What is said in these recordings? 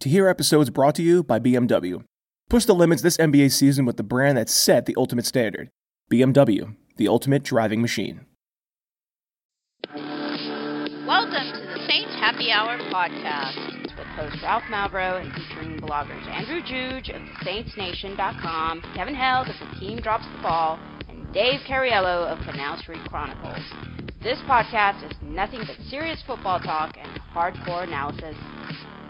To hear episodes brought to you by BMW. Push the limits this NBA season with the brand that set the ultimate standard BMW, the ultimate driving machine. Welcome to the Saints Happy Hour podcast with host Ralph Malbrough and featuring bloggers Andrew Juge of SaintsNation.com, Kevin Held of The Team Drops the Ball, and Dave Cariello of Canal Street Chronicles. This podcast is nothing but serious football talk and hardcore analysis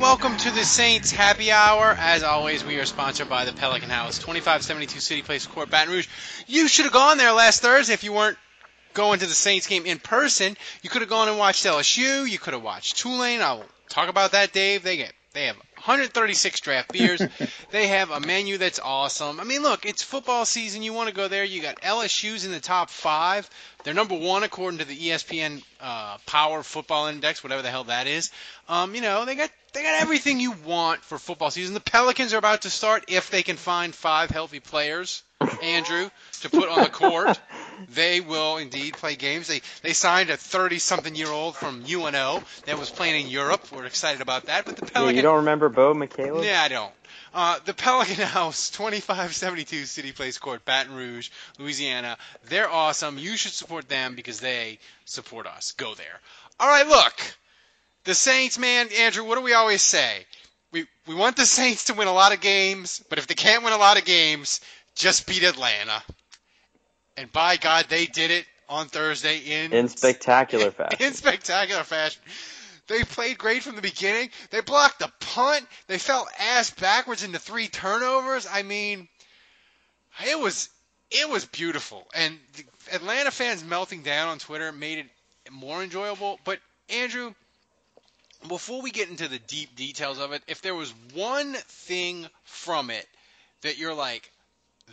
Welcome to the Saints Happy Hour. As always, we are sponsored by the Pelican House, 2572 City Place Court, Baton Rouge. You should have gone there last Thursday if you weren't going to the Saints game in person. You could have gone and watched LSU. You could have watched Tulane. I'll talk about that, Dave. They get they have 136 draft beers. they have a menu that's awesome. I mean, look, it's football season. You want to go there. You got LSU's in the top five. They're number one according to the ESPN uh, Power Football Index, whatever the hell that is. Um, you know, they got they got everything you want for football season. The Pelicans are about to start if they can find five healthy players, Andrew, to put on the court. they will indeed play games. They they signed a 30-something year old from UNO that was playing in Europe. We're excited about that. But the Pelicans. Yeah, you don't remember Bo McCalebb? Yeah, I don't. Uh, the Pelican House, 2572 City Place Court, Baton Rouge, Louisiana. They're awesome. You should support them because they support us. Go there. All right, look. The Saints, man, Andrew, what do we always say? We, we want the Saints to win a lot of games, but if they can't win a lot of games, just beat Atlanta. And by God, they did it on Thursday in in spectacular fashion. In spectacular fashion. They played great from the beginning. They blocked the punt. They fell ass backwards into three turnovers. I mean, it was it was beautiful. And the Atlanta fans melting down on Twitter made it more enjoyable. But Andrew, before we get into the deep details of it, if there was one thing from it that you're like,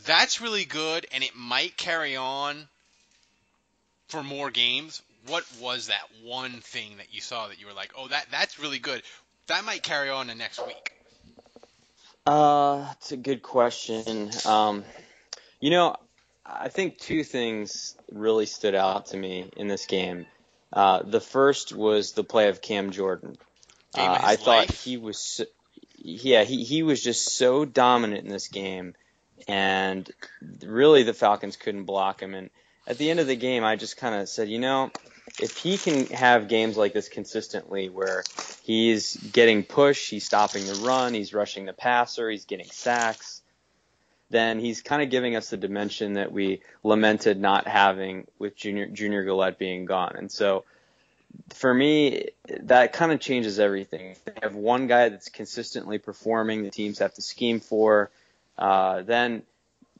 that's really good and it might carry on for more games, what was that one thing that you saw that you were like, oh, that that's really good. That might carry on the next week. Uh, it's a good question. Um, you know, I think two things really stood out to me in this game. Uh, the first was the play of Cam Jordan. Uh, I thought life. he was, so, yeah, he he was just so dominant in this game, and really the Falcons couldn't block him. And at the end of the game, I just kind of said, you know, if he can have games like this consistently, where he's getting push, he's stopping the run, he's rushing the passer, he's getting sacks, then he's kind of giving us the dimension that we lamented not having with Junior Junior Galette being gone. And so for me, that kind of changes everything. If they have one guy that's consistently performing. The teams have to scheme for. Uh, then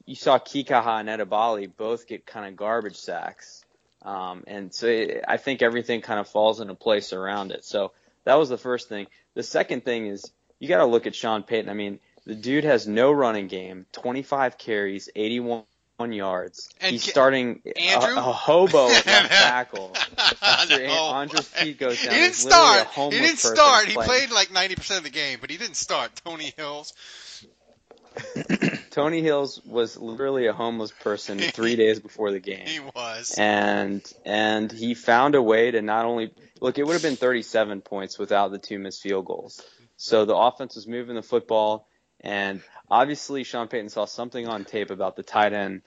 you saw Kikaha and Edebali both get kind of garbage sacks, um, and so it, I think everything kind of falls into place around it. So that was the first thing. The second thing is you got to look at Sean Payton. I mean, the dude has no running game, 25 carries, 81 yards. And He's Ca- starting a, Andrew? a hobo at left tackle. After No Andre's way. feet goes down, He didn't there's literally a start. He didn't start. He played like 90% of the game, but he didn't start. Tony Hills. Tony Hills was literally a homeless person three days before the game. He was. and and he found a way to not only look. It would have been 37 points without the two missed field goals. So the offense was moving the football, and obviously Sean Payton saw something on tape about the tight end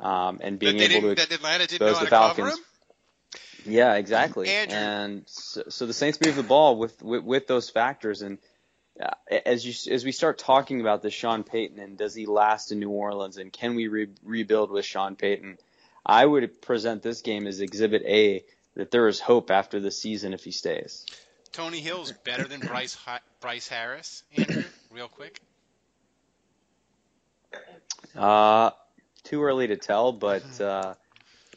um, and being that, able to that Atlanta didn't know how the to cover Falcons. him? Yeah, exactly. Andrew. And so, so the Saints move the ball with, with with those factors, and uh, as you as we start talking about the Sean Payton and does he last in New Orleans, and can we re- rebuild with Sean Payton? I would present this game as Exhibit A that there is hope after the season if he stays. Tony Hill's better than Bryce Bryce Harris. Andrew, real quick. Uh, too early to tell, but uh,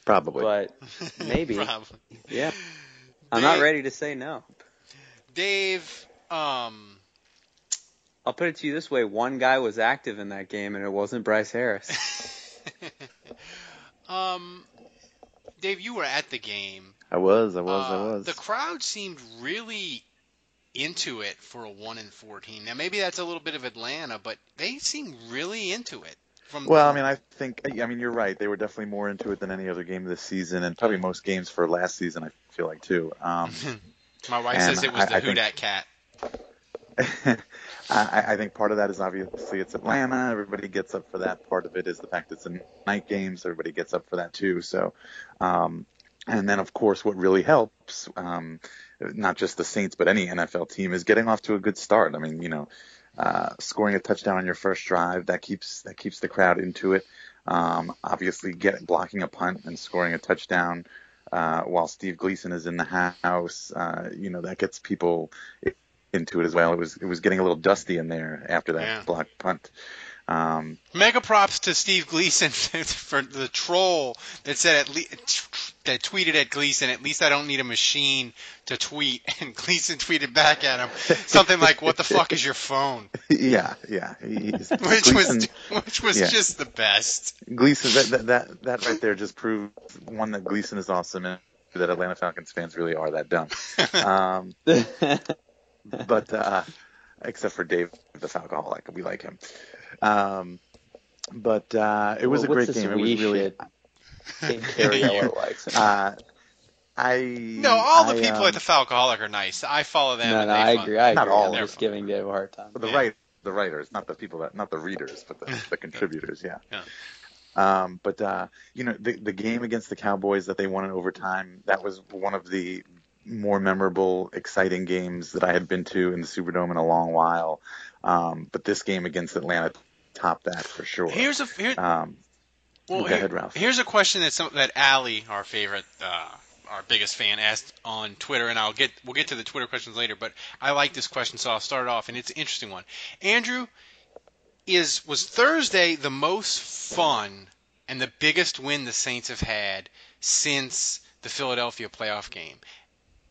Probably. but maybe. Probably. Yeah, I'm not ready to say no. Dave, um, I'll put it to you this way: one guy was active in that game, and it wasn't Bryce Harris. um, Dave, you were at the game. I was, I was, I Uh, was. The crowd seemed really into it for a one in fourteen. Now maybe that's a little bit of Atlanta, but they seemed really into it. From Well, I mean, I think, I mean, you're right. They were definitely more into it than any other game this season, and probably most games for last season. I feel like too. Um, my wife says it was I- the I Who think- Cat. I, I think part of that is obviously it's Atlanta. Everybody gets up for that. Part of it is the fact it's a night game, so everybody gets up for that too. So, um, and then of course, what really helps, um, not just the Saints but any NFL team, is getting off to a good start. I mean, you know, uh, scoring a touchdown on your first drive that keeps that keeps the crowd into it. Um, obviously, get blocking a punt and scoring a touchdown uh, while Steve Gleason is in the house, uh, you know, that gets people into it as well. It was it was getting a little dusty in there after that Yeah. blocked punt. Um, Mega props to Steve Gleason for the troll that said at least that tweeted at Gleason. At least I don't need a machine to tweet. And Gleason tweeted back at him something like, "What the fuck is your phone?" yeah, yeah, Which Gleason, was which was yeah. just the best. Gleason. That, that that that right there just proves one that Gleason is awesome and that Atlanta Falcons fans really are that dumb. Um, but uh, except for Dave the Falcoholic, we like him. Um, but uh, it was Well, a great game. It was really. shit? Think Cariello likes him. Uh, I No, all the I, people um, at the Falcoholic are nice. I follow them. no, and no, they I fun. agree. I Not agree. all I'm of just giving Dave a hard time. the Yeah. right the writers, not the people that not the readers, but the, the contributors. Yeah. Yeah. Um, but uh, you know, the the game against the Cowboys that they won in overtime, that was one of the more memorable, exciting games that I had been to in the Superdome in a long while. Um, but this game against Atlanta topped that for sure. Here's a here, um, well, go here- ahead, Ralph. Here's a question that some, that Allie, our favorite, uh, our biggest fan, asked on Twitter, and I'll get we'll get to the Twitter questions later. But I like this question, so I'll start it off, and it's an interesting one. Andrew, is was Thursday the most fun and the biggest win the Saints have had since the Philadelphia playoff game?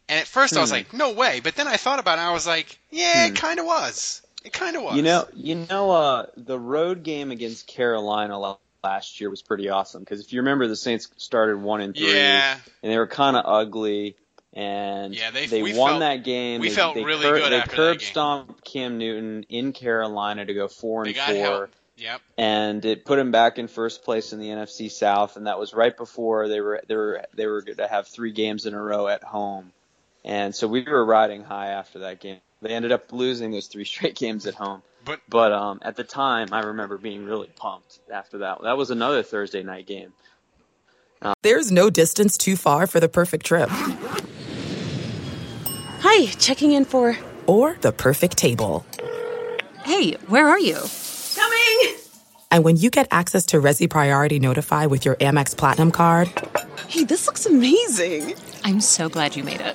And at first I was Hmm. like, no way. But then I thought about it, and I was like, yeah, Hmm. it kind of was. It kind of was. You know, you know, uh, the road game against Carolina last year was pretty awesome because if you remember, the Saints started one and three, Yeah. and they were kind of ugly, and Yeah, they- we won felt- that game. we they, felt they really cur- good They after curb stomped Cam Newton in Carolina to go four They and four. help. Yep. and it put him back in first place in the NFC South, and that was right before they were they were they were going to have three games in a row at home, and so we were riding high after that game. They ended up losing those three straight games at home, But but um, at the time, I remember being really pumped after that. That was another Thursday night game. There's no distance too far for the perfect trip Hi, checking in for. or the perfect table. Hey, where are you? Coming! And when you get access to Resy Priority Notify with your Amex Platinum card Hey, this looks amazing. I'm so glad you made it.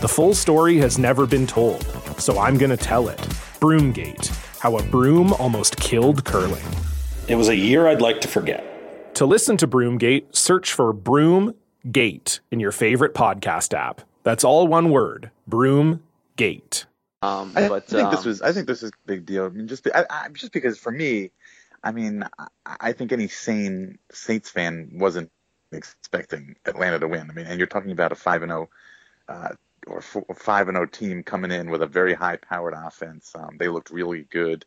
The full story has never been told, so I'm going to tell it. Broomgate How a Broom Almost Killed Curling. It was a year I'd like to forget. To listen to Broomgate, search for Broomgate in your favorite podcast app. That's all one word Broomgate. Um, I but think um, this was I think this is a big deal. I mean, just be, I, I, just because for me, I mean, I, I think any sane Saints fan wasn't expecting Atlanta to win. I mean, and you're talking about a five and zero uh, or five and zero team coming in with a very high powered offense. Um, they looked really good.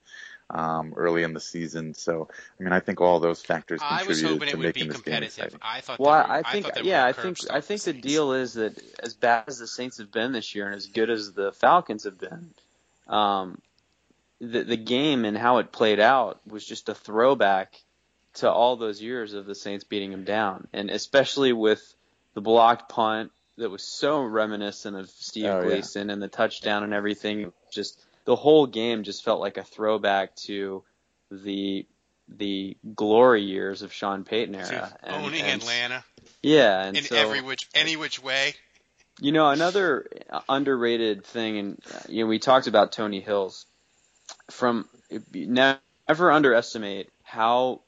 Um, early in the season, so I mean, I think all those factors contributed to making be this game competitive. exciting. I thought. Well, they were, I think, thought they yeah, I think, I think the Saints. deal is that as bad as the Saints have been this year, and as good as the Falcons have been, um, the the game and how it played out was just a throwback to all those years of the Saints beating them down, and especially with the blocked punt that was so reminiscent of Steve Oh, yeah. Gleason and the touchdown and everything. Just the whole game just felt like a throwback to the the glory years of Sean Payton era. To and- owning and- Atlanta Yeah, and in so every which any which way. you know another underrated thing, and you know we talked about Tony Hills. From never underestimate how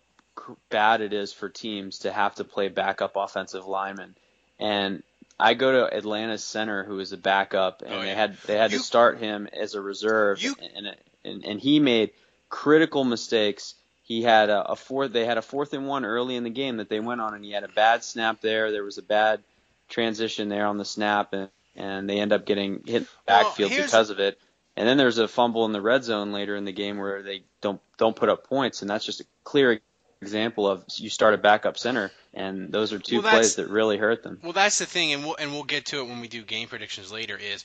bad it is for teams to have to play backup offensive linemen. And I go to Atlanta's center, who is a backup, and Oh, they had they had You- to start him as a reserve, You- and, and and he made critical mistakes. He had a, a fourth. They had a fourth and one early in the game that they went on, and he had a bad snap there. There was a bad transition there on the snap, and and they end up getting hit the Well, backfield because of it. And then there's a fumble in the red zone later in the game where they don't don't put up points, and that's just a clear example of you start a backup center, and those are two Well, plays that really hurt them. Well, that's the thing, and we'll and we'll get to it when we do game predictions later. Is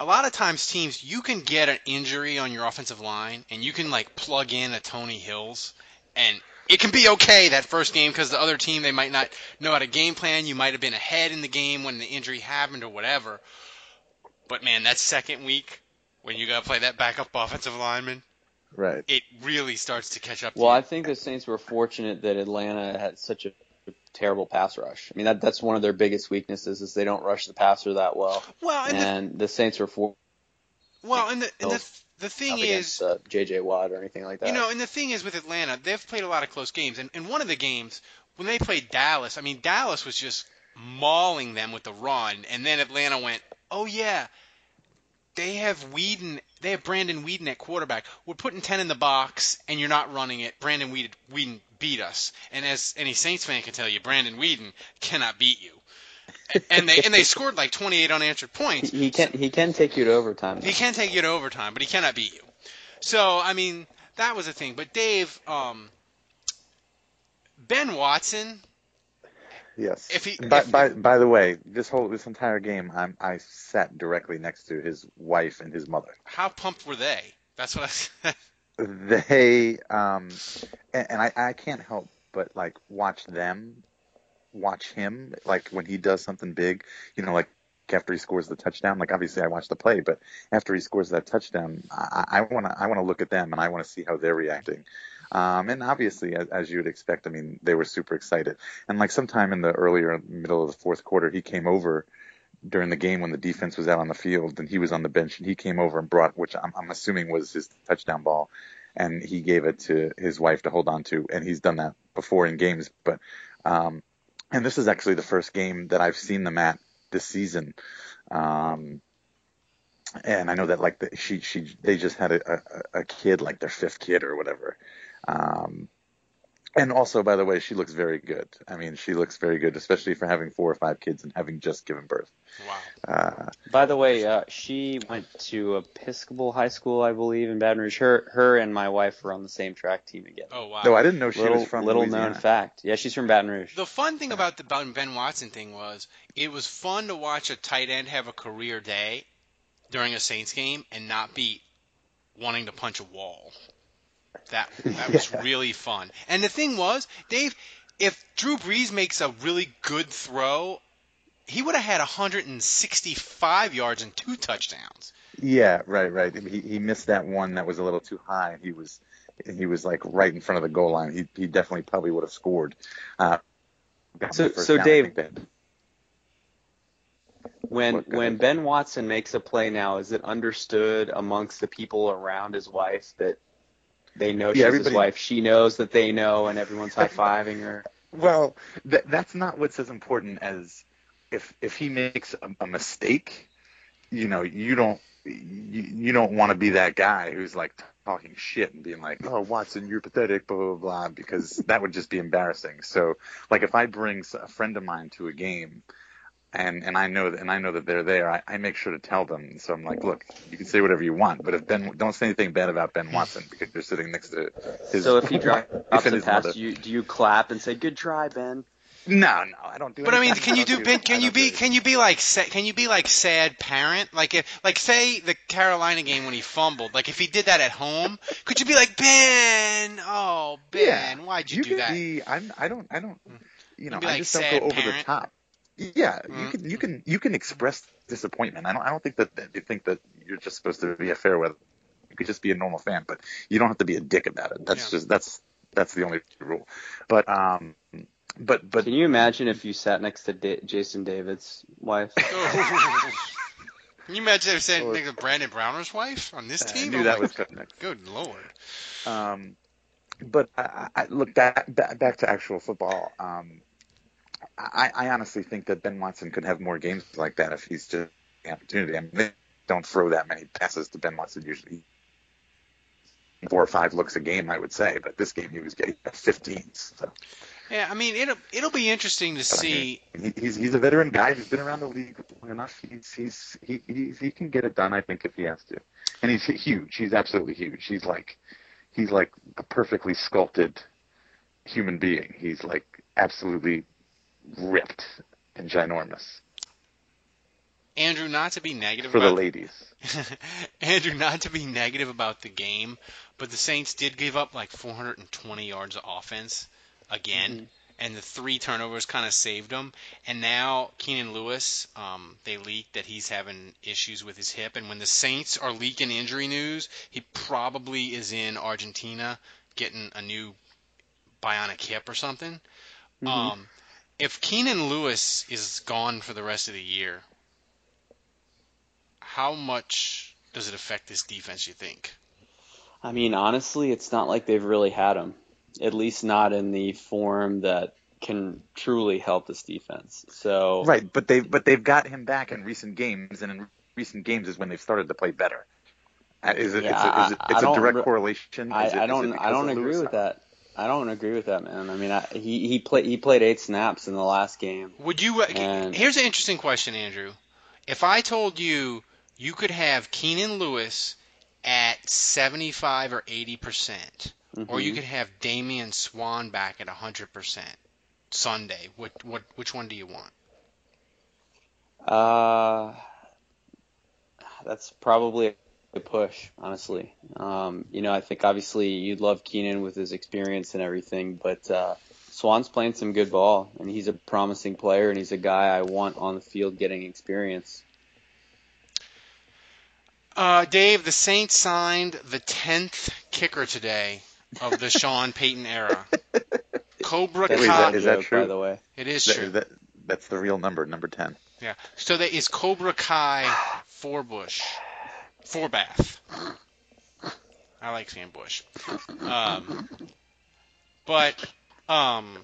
a lot of times teams you can get an injury on your offensive line, and you can like plug in a Tony Hills, and it can be okay that first game because the other team they might not know how to game plan. You might have been ahead in the game when the injury happened or whatever. But man, that second week when you got to play that backup offensive lineman, Right. it really starts to catch up. Well, to I think the Saints were fortunate that Atlanta had such a terrible pass rush. I mean, that that's one of their biggest weaknesses is they don't rush the passer that well. Well, and the- and the, Saints were for well, and the and the, the thing is. uh, J.J. Watt or anything like that. You know, and the thing is with Atlanta, they've played a lot of close games, and, and one of the games when they played Dallas, I mean Dallas was just mauling them with the run, and then Atlanta went, oh yeah, they have Weeden, they have Brandon Weeden at quarterback. We're putting ten in the box, and you're not running it. Brandon Weeden, Weeden beat us, and as any Saints fan can tell you, Brandon Weeden cannot beat you. And they and they scored like 28 unanswered points. he can he can take you to overtime. He can take you to overtime, but he cannot beat you. So I mean, that was a thing. But Dave, um, Ben Watson, Yes. If he- by, if- by by the way, this whole this entire game, I'm I sat directly next to his wife and his mother. how pumped were they? That's what I. They um, and, and I I can't help but like watch them, watch him like when he does something big, you know, like after he scores the touchdown. Like obviously I watch the play, but after he scores that touchdown, I, want to I want to look at them and I want to see how they're reacting. Um, and obviously, as, as you would expect, I mean, they were super excited. And like sometime in the earlier middle of the fourth quarter, he came over during the game when the defense was out on the field and he was on the bench and he came over and brought, which I'm, I'm assuming was his touchdown ball, and he gave it to his wife to hold on to. And he's done that before in games, but um, and this is actually the first game that I've seen them at this season. Um, and I know that like the, she she they just had a, a, a kid like their fifth kid or whatever. Um, and also, by the way, she looks very good. I mean, she looks very good, especially for having four or five kids and having just given birth. Wow. Uh, By the way, uh, she went to Episcopal High School, I believe, in Baton Rouge. Her, her and my wife were on the same track team together. Oh wow. no, I didn't know she little was from little Louisiana. known fact. Yeah, she's from Baton Rouge. The fun thing about the Ben Watson thing was it was fun to watch a tight end have a career day during a Saints game and not be wanting to punch a wall. That that was really fun. And the thing was, Dave, if Drew Brees makes a really good throw, he would have had 165 yards and two touchdowns. Yeah, right, right. He he missed that one that was a little too high. He was he was like right in front of the goal line. He he definitely probably would have scored. Uh, So- so down, Dave- think they had- when What, when. Ben Watson makes a play now, is it understood amongst the people around his wife that they know Yeah, she's his wife? She knows that they know, and everyone's high fiving her. Well, th- that's not what's as important as if if he makes a, a mistake, you know, you don't you, you don't want to be that guy who's like talking shit and being like, "Oh, Watson, you're pathetic," blah blah blah, because that would just be embarrassing. So, like, if I bring a friend of mine to a game. And and I know that and I know that they're there. I, I make sure to tell them. So I'm like, look, you can say whatever you want, but if Ben, don't say anything bad about Ben Watson because you're sitting next to his. So if he drops wife and a his pass, do you do you clap and say good try, Ben? No, no, I don't do. But I mean, anything. can you don't do Ben? Can you don't do be? Can you be like? Can you be like sad parent? Like if, like say the Carolina game when he fumbled. Like if he did that at home, could you be like Ben? Oh Ben, why'd you, do can that? Be, I'm, I don't. I don't. You know, be I like just don't sad go over the top. Yeah, Mm. you can. You can. You can express disappointment. I don't. I don't think that, that you think that you're just supposed to be a fair weather. You could just be a normal fan, but you don't have to be a dick about it. That's just that's that's the only rule. But um, but but Can you imagine if you sat next to da- Jason David's wife? Can you imagine if saying like, Brandon Browner's wife on this team? I team? knew Oh that my was coming next. Good lord. Um, but I, I, look back, back back to actual football. Um, I, I honestly think that Ben Watson could have more games like that if he's just the opportunity. I mean, they don't throw that many passes to Ben Watson usually. Four or five looks a game, I would say, but this game he was getting 15. So Yeah, I mean it'll it'll be interesting to see. he, he's he's a veteran guy. He's been around the league long enough. He's he's he he's, he can get it done. I think if he has to, and he's huge. He's absolutely huge. He's like he's like a perfectly sculpted human being. He's like absolutely ripped and ginormous Andrew, not to be negative for the about ladies. Andrew, not to be negative about the game, but the Saints did give up like 420 yards of offense again, Mm-hmm. and the three turnovers kind of saved them. And now Keenan Lewis, um, they leaked that he's having issues with his hip, and when the Saints are leaking injury news, he probably is in Argentina getting a new bionic hip or something. Mhm. Um, if Keenan Lewis is gone for the rest of the year, how much does it affect this defense? You think? I mean, honestly, it's not like they've really had him. At least not in the form that can truly help this defense. So Right, but they've but they've got him back in recent games, and in recent games is when they've started to play better. Uh, Is it? Yeah, it's a, is it, it's I a direct re- correlation. I, it- I don't. I don't agree with that. I don't agree with that, man. I mean, I, he he played he played eight snaps in the last game. Would you? uh, And- Here's an interesting question, Andrew. If I told you you could have Keenan Lewis at 75 or 80 percent, or you Mhm. could have Damian Swann back at 100 percent Sunday, what what which one do you want? Uh, that's probably a push, honestly. Um, you know, I think obviously you'd love Keenan with his experience and everything, but uh, Swann's playing some good ball, and he's a promising player, and he's a guy I want on the field getting experience. Uh, Dave, the Saints signed the 10th kicker today of the Sean Payton era. Cobra Wait, is Kai. that, is that true? by the way. It is That- true. that- that's the real number, number ten. Yeah. So that is Cobra Kai Forbush. Forbath. I like Sam Bush. Um, but um,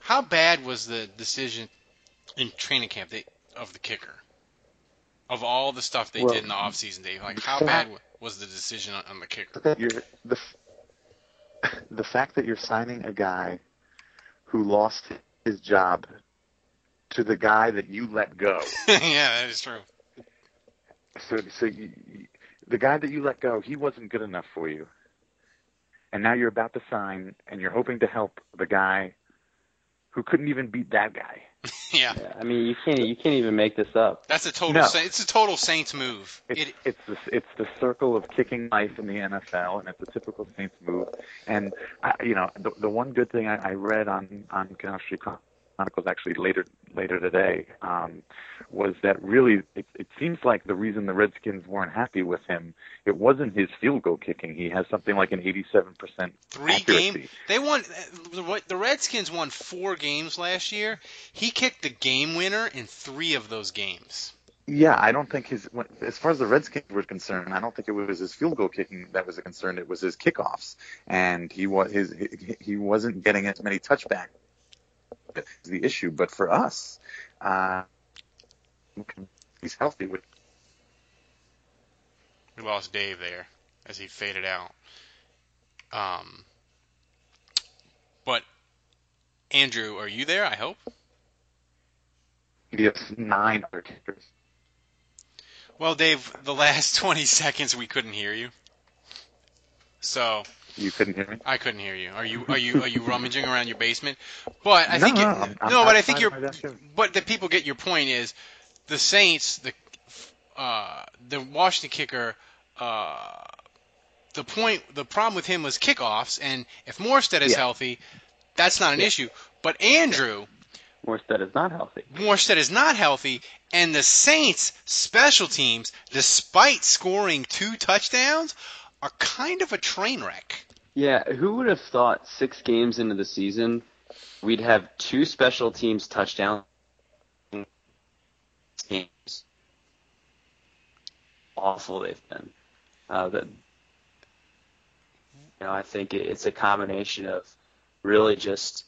how bad was the decision in training camp that, of the kicker? Of all the stuff they Well, did in the offseason, Dave, like how bad was the decision on, on the kicker? the the fact that you're signing a guy who lost his job to the guy that you let go. yeah, that is true. So, so you, you- the guy that you let go, he wasn't good enough for you, and now you're about to sign, and you're hoping to help the guy who couldn't even beat that guy. Yeah. I mean, you can't you can't even make this up. That's a total. No. Sa- it's a total Saints move. It's It, it's the it's the circle of kicking life in the NFL, and it's a typical Saints move. And I, you know, the the one good thing I, I read on on Canal Street Chronicles actually later later today um, was that really it, it seems like the reason the Redskins weren't happy with him it wasn't his field goal kicking. He has something like an 87 percent Three accuracy. game. They won. the- The Redskins won four games last year. He kicked the game winner in three of those games. Yeah, I don't think his as far as the Redskins were concerned, I don't think it was his field goal kicking that was a concern. It was his kickoffs, and he was his he, he wasn't getting as many touchbacks. The issue, but for us, uh, he's healthy. With We lost Dave there as he faded out. Um, but Andrew, are you there? I hope. he has nine other kickers. Well, Dave, the last 20 seconds we couldn't hear you. So You couldn't hear me. I couldn't hear you. Are you are you are you rummaging around your basement? But I No, think no, I'm no, but I think you're. of my desk. But the people get your point is the Saints, the uh, the Washington kicker. Uh, the point, the problem with him was kickoffs, and if Morstead is Yeah. healthy, that's not an issue. But Andrew, Morstead is not healthy. Morstead is not healthy, and the Saints' special teams, despite scoring two touchdowns, are kind of a train wreck. Yeah, who would have thought six games into the season we'd have two special teams touchdown games? Awful they've been. Uh, that you know, I think it's a combination of really just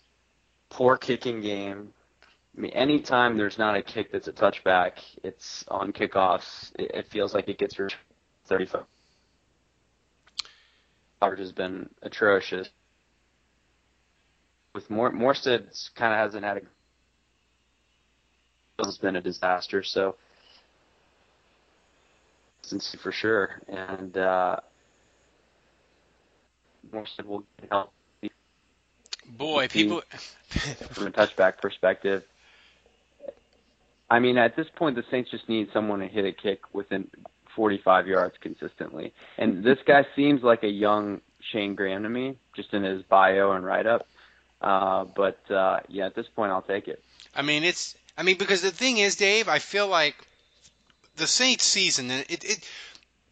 poor kicking game. I mean, anytime there's not a kick that's a touchback, it's on kickoffs. It, it feels like it gets returned 35 coverage has been atrocious. With more Morstead kind of hasn't had a It's been a disaster. So consistency for sure, and uh, Morstead will get help Boy, people. from a touchback perspective. I mean, at this point, the Saints just need someone to hit a kick within 45 yards consistently. And this guy seems like a young Shayne Graham to me, just in his bio and write up. Uh, but uh, yeah, at this point, I'll take it. I mean, it's. I mean, because the thing is, Dave, I feel like the Saints season, it, it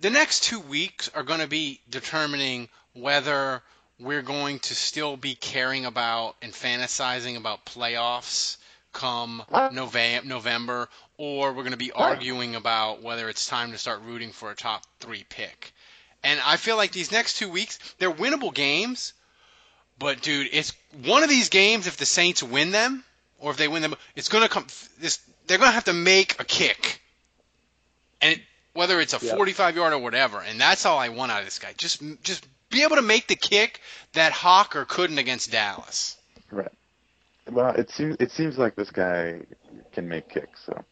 the next two weeks are going to be determining whether we're going to still be caring about and fantasizing about playoffs come November, November, or we're going to be arguing about whether it's time to start rooting for a top three pick. And I feel like these next two weeks, they're winnable games, but dude, it's one of these games. If the Saints win them, or if they win them, it's going to come. This they're going to have to make a kick, and it, whether it's a Yeah. 45 yard or whatever. And that's all I want out of this guy. Just just be able to make the kick that Hocker couldn't against Dallas. Right. Well, it seems it seems like this guy can make kicks. So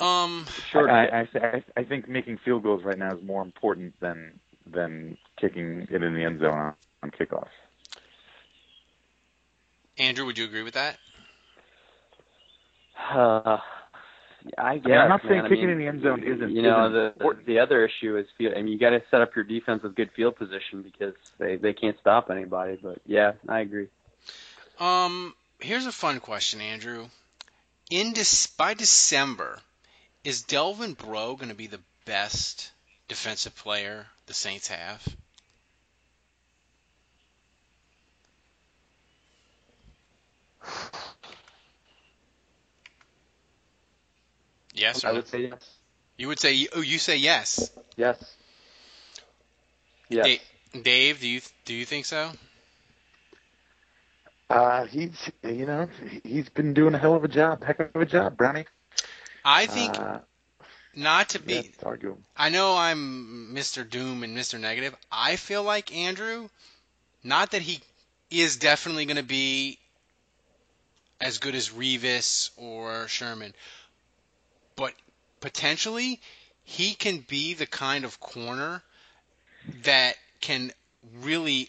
Um, I, I, I, I think making field goals right now is more important than than kicking it in the end zone on, on kickoffs. Andrew, would you agree with that? Uh, I guess. I'm not man. saying I kicking mean, in the end zone isn't- You know, isn't the the other issue is field. I mean, you got to set up your defense with good field position because they they can't stop anybody. But yeah, I agree. Um, here's a fun question, Andrew. In by December, is Delvin Breaux going to be the best defensive player the Saints have? Yes or I no? would say yes. You would say oh, you say yes. Yes. Yes. Da- Dave, do you do you think so? Uh, he's you know he's been doing a hell of a job, heck of a job, Brownie. I think Uh, not to be. yeah, it's arguable. I know I'm Mr. Doom and Mr. Negative. I feel like Andrew, not that he is definitely going to be as good as Revis or Sherman, but potentially he can be the kind of corner that can really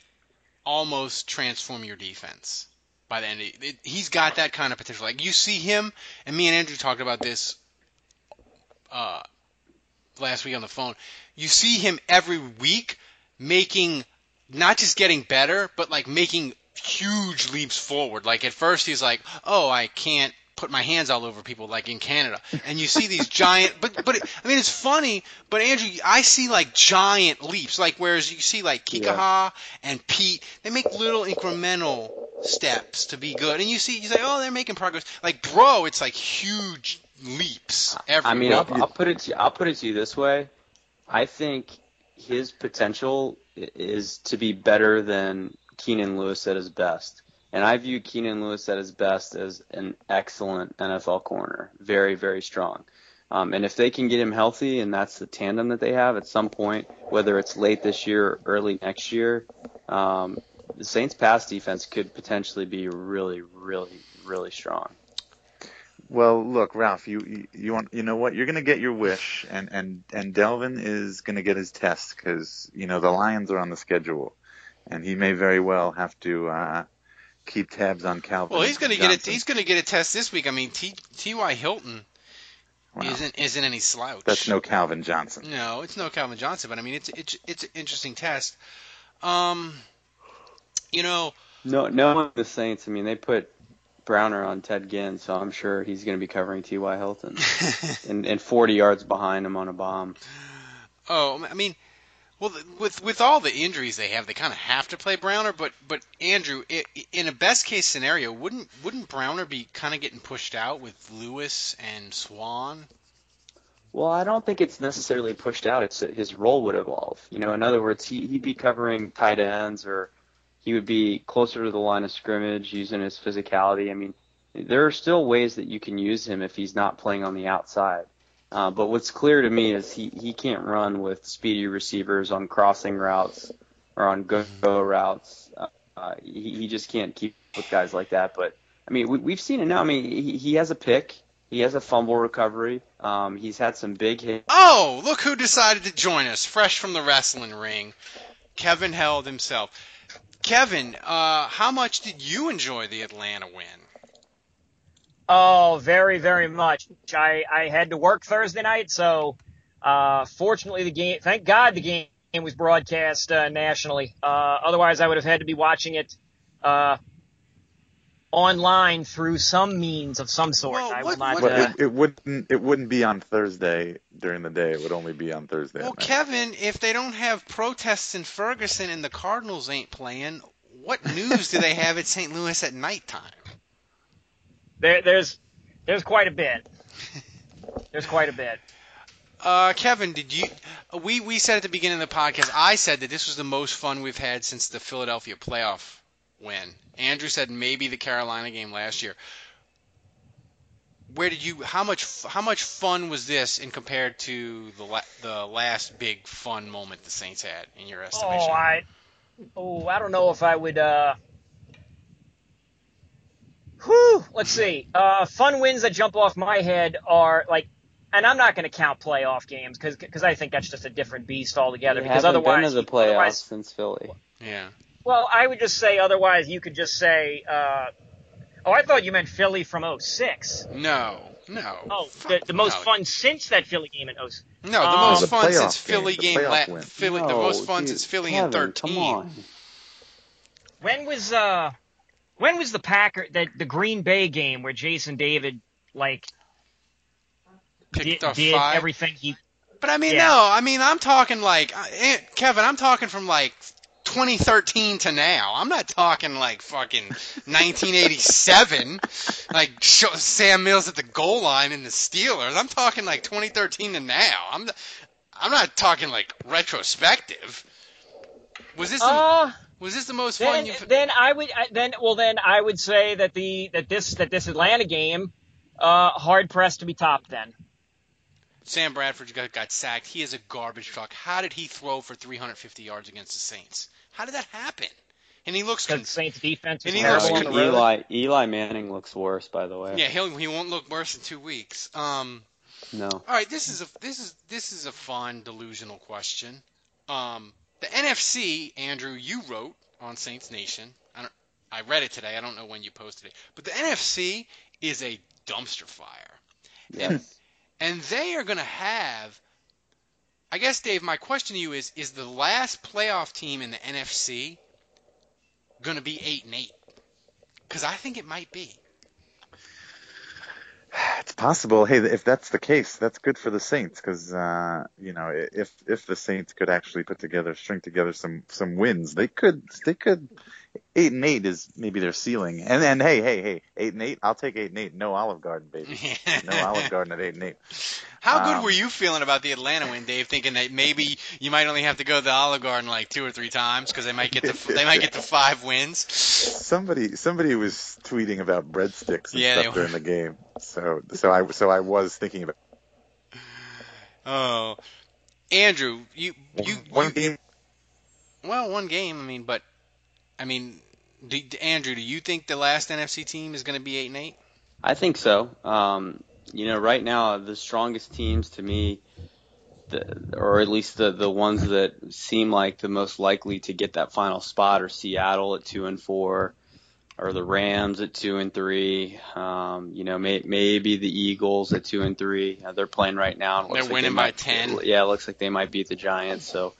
almost transform your defense by the end. Of, it, he's got that kind of potential. Like you see him, and me and Andrew talked about this uh, last week on the phone. You see him every week making not just getting better, but like making huge leaps forward. Like at first he's like, "Oh, I can't put my hands all over people like in Canada." And you see these giant but but it, I mean it's funny, but Andrew, I see like giant leaps. Like whereas you see like Kikaha and Pete, they make little incremental steps to be good. And you see you say, "Oh, they're making progress." Like bro, it's like huge leaps everywhere. I mean, I'll, I'll put it to you, I'll put it to you this way. I think his potential is to be better than Keenan Lewis at his best. And I view Keenan Lewis at his best as an excellent NFL corner, very, very strong. Um, and if they can get him healthy, and that's the tandem that they have at some point, whether it's late this year or early next year, um, the Saints' pass defense could potentially be really, really, really strong. Well, look, Ralph, you you, want you know what? You're gonna get your wish, and and and Delvin is gonna get his test because you know the Lions are on the schedule, and he may very well have to uh, keep tabs on Calvin. Well, he's going to get it. Johnson. He's going to get a test this week. I mean, T. T. Y. Hilton isn't isn't any slouch. That's no Calvin Johnson. No, it's no Calvin Johnson, but I mean, it's it's it's an interesting test. Um, you know, No, knowing the Saints, I mean, they put Browner on Ted Ginn, so I'm sure he's going to be covering T.Y. Hilton and, and 40 yards behind him on a bomb. oh, I mean, well, with with all the injuries they have, they kind of have to play Browner. But but Andrew, i in a best case scenario, wouldn't wouldn't Browner be kind of getting pushed out with Lewis and Swann? Well, I don't think it's necessarily pushed out. It's that his role would evolve. You know, in other words, he, he'd be covering tight ends, or he would be closer to the line of scrimmage, using his physicality. I mean, there are still ways that you can use him if he's not playing on the outside. Uh, but what's clear to me is he, he can't run with speedy receivers on crossing routes or on go, go routes. Uh, he, he just can't keep with guys like that. But I mean, we, we've seen it now. I mean, he, he has a pick. He has a fumble recovery. Um, he's had some big hits. Oh, look who decided to join us, fresh from the wrestling ring. Kevin Held himself. Kevin, uh, how much did you enjoy the Atlanta win? Oh, very, very much. I, I had to work Thursday night, so uh, fortunately the game, thank God the game was broadcast uh, nationally. Uh, otherwise, I would have had to be watching it uh, online through some means of some sort. I will not. Well, uh, it, it wouldn't it wouldn't be on Thursday during the day. It would only be on Thursday. Well. Kevin, if they don't have protests in Ferguson and the Cardinals ain't playing, what news do they have at St. Louis at nighttime? There, there's there's quite a bit. There's quite a bit. Uh, Kevin, did you? We we said at the beginning of the podcast. I said that this was the most fun we've had since the Philadelphia playoff win. Andrew said maybe the Carolina game last year. Where did you? How much? How much fun was this in compared to the la- the last big fun moment the Saints had in your estimation? Oh, I, oh, I don't know if I would. Uh, whew, let's see. Uh, fun wins that jump off my head are like, and I'm not going to count playoff games because I think that's just a different beast altogether. They because haven't been otherwise, to the playoffs otherwise, since Philly. Yeah. well, I would just say otherwise. You could just say. Uh, oh, I thought you meant Philly from 06. No, no. Oh, the, the most no. fun since that Philly game in 06. No, the Um, most fun since Philly game, the game. playoff La- win. Philly, the most fun dude, since Philly Kevin, in thirteen. Come on. When was uh when was the Packer that the Green Bay game where Jason David like Picked did, off did five. everything he But I mean, Yeah. no. I mean, I'm talking like eh, Kevin. I'm talking from like 2013 to now. I'm not talking like fucking 1987, like Sam Mills at the goal line in the Steelers. I'm talking like 2013 to now. I'm I'm not talking like retrospective. Was this uh was this the most then, fun you've? then I would I- then well then I would say that the that this that this Atlanta game uh hard pressed to be topped then. Sam Bradford got, got sacked. He is a garbage truck. How did he throw for 350 yards against the Saints? How did that happen? And he looks Because con- Saints defense was And he terrible looks on the road. Eli Eli Manning looks worse, by the way. Yeah, he'll he won't look worse in two weeks. Um, No. all right, this is a this is this is a fun delusional question. Um, the NFC, Andrew, you wrote on Saints Nation. I don't, I read it today. I don't know when you posted it, but the NFC is a dumpster fire, Yes. and they are going to have. I guess, Dave, my question to you is: Is the last playoff team in the NFC going to be eight and eight? Because I think it might be. It's possible. Hey, if that's the case, that's good for the Saints because uh, you know if if the Saints could actually put together, string together some some wins, they could they could eight and eight is maybe their ceiling. And and hey hey hey eight and eight, I'll take eight and eight. No Olive Garden, baby. no Olive Garden at eight and eight. How good Um, were you feeling about the Atlanta win, Dave? Thinking that maybe you might only have to go to the Olive Garden like two or three times because they might get to they might get to five wins. Somebody somebody was tweeting about breadsticks and Yeah, stuff during the game. So so I so I was thinking about Oh, Andrew, you you one you- game. Well, one game. I mean, but I mean, do, Andrew, do you think the last NFC team is going to be eight and eight? I think so. Um, you know, right now the strongest teams to me, the, or at least the the ones that seem like the most likely to get that final spot are Seattle at two and four, or the Rams at two and three. Um, you know, may, maybe the Eagles at two and three. Uh, they're playing right now. And looks They're like they winning by might- 10. Yeah, it looks like they might beat the Giants. So,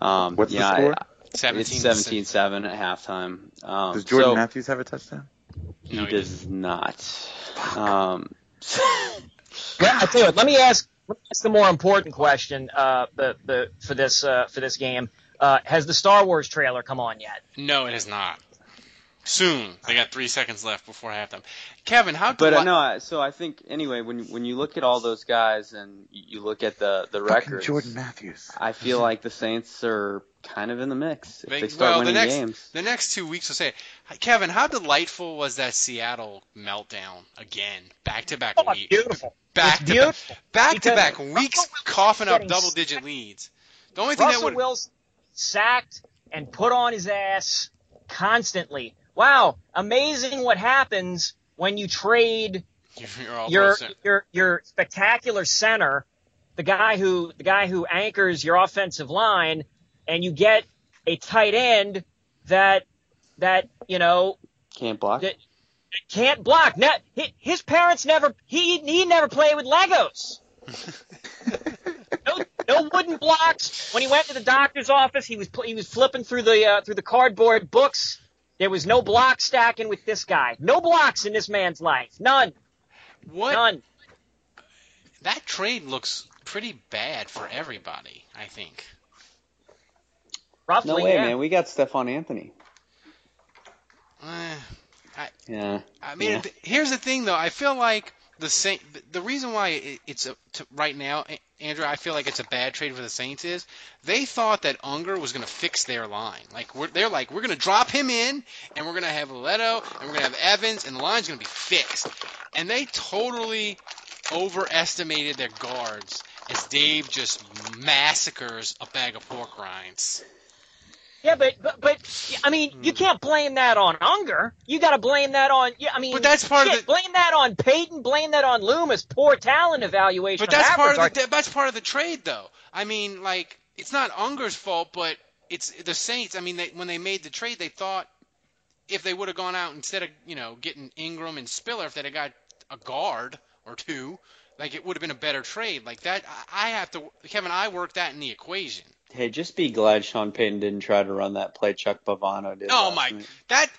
um, What's the yeah, I- score? I- 17 It's 17-7 at halftime. Um, Does Jordan so- Matthews have a touchdown? he does not. Um, Well, I tell you what. Let me ask. Let me ask the more important question. Uh, the the for this uh, for this game. Uh, has the Star Wars trailer come on yet? No, it has not. Soon. They got three seconds left before halftime. Kevin, how? But uh, deli- no, so I think anyway, when when you look at all those guys and you you look at the the Fucking records, Jordan Matthews. I feel like the Saints are kind of in the mix if They- they start well, the winning next games. the next two weeks will say. Kevin, how delightful was that Seattle meltdown again? Back to back weeks. Beautiful. Back to beautiful. back to back weeks coughing up double digit leads. The only thing Russell that would Wilson sacked and put on his ass constantly. Wow, amazing what happens when you trade you're your your your spectacular center, the guy who the guy who anchors your offensive line, and you get a tight end that that you know Can't block. that can't block. Ne- hi- his parents never he he never played with Legos. no, no wooden blocks. When he went to the doctor's office, he was he was flipping through the uh, through the cardboard books. There was no block stacking with this guy. No blocks in this man's life. None. What? None. That trade looks pretty bad for everybody. I think. Roughly, No way, yeah. man. We got Stephon Anthony. Eh, I, Yeah. I mean, yeah. here's the thing, though. I feel like the Saint, the reason why it's a, to, right now, Andrew, I feel like it's a bad trade for the Saints is they thought that Unger was going to fix their line. Like they're like, we're going to drop him in, and we're going to have Leto, and we're going to have Evans, and the line's going to be fixed. And they totally overestimated their guards as Dave just massacres a bag of pork rinds. Yeah, but but, but I mean, you hmm. can't blame that on Unger. You got to blame that on. Yeah, I mean, But that's part of the- blame that on Payton. Blame that on Loomis. Poor talent evaluation. But that's that part of the that's part of the trade, though. I mean, like it's not Unger's fault, but it's the Saints. I mean, they, when they made the trade, they thought if they would have gone out instead of you know getting Ingram and Spiller, if they'd have got a guard or two, like it would have been a better trade. Like that, I I have to, Kevin. I work that in the equation. Hey, just be glad Sean Payton didn't try to run that play Chuck Pagano did. Oh my, night. that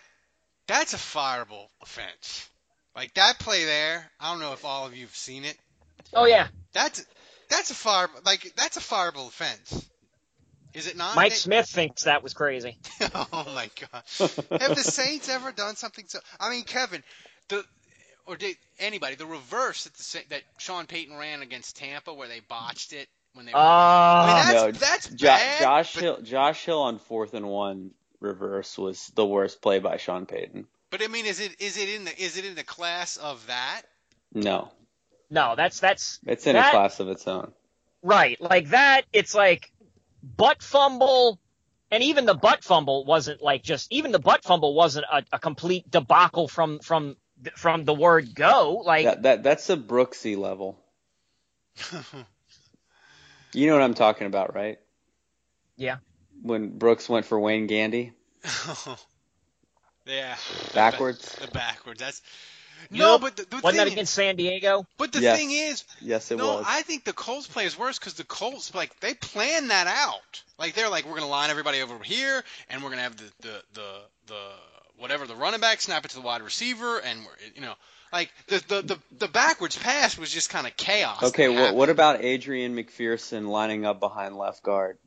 that's a fireable offense. Like that play there. I don't know if all of you have seen it. oh yeah, That's that's a fire like that's a fireable offense. Is it not? Mike Nick? Smith thinks that was crazy. oh my god. Have the Saints ever done something so? I mean, Kevin, the or did anybody the reverse that the that Sean Payton ran against Tampa where they botched it when they were. I mean, Ah, that's no, that's Jo- bad. Josh but, Hill, Josh Hill on fourth and one reverse was the worst play by Sean Payton. but I mean, is it is it in the is it in the class of that? No, no, that's that's it's in that, a class of its own. right. Like that, it's like butt fumble, and even the butt fumble wasn't like just even the butt fumble wasn't a, a complete debacle from from from the word go. Like That that that's a Brooksy level. You know what I'm talking about, right? yeah, When Brooks went for Wayne Gandy yeah. backwards. The backwards. That's You no, know, but the, the wasn't that against San Diego? but the Yes. thing is, Yes, it no, was. I think the Colts play is worse because the Colts like they plan that out. Like they're like we're gonna line everybody over here, and we're gonna have the the the, the whatever the running back, snap it to the wide receiver, and we're- you know, like the the the, the backwards pass was just kind of chaos. Okay, what happened. what about Adrian McPherson lining up behind left guard?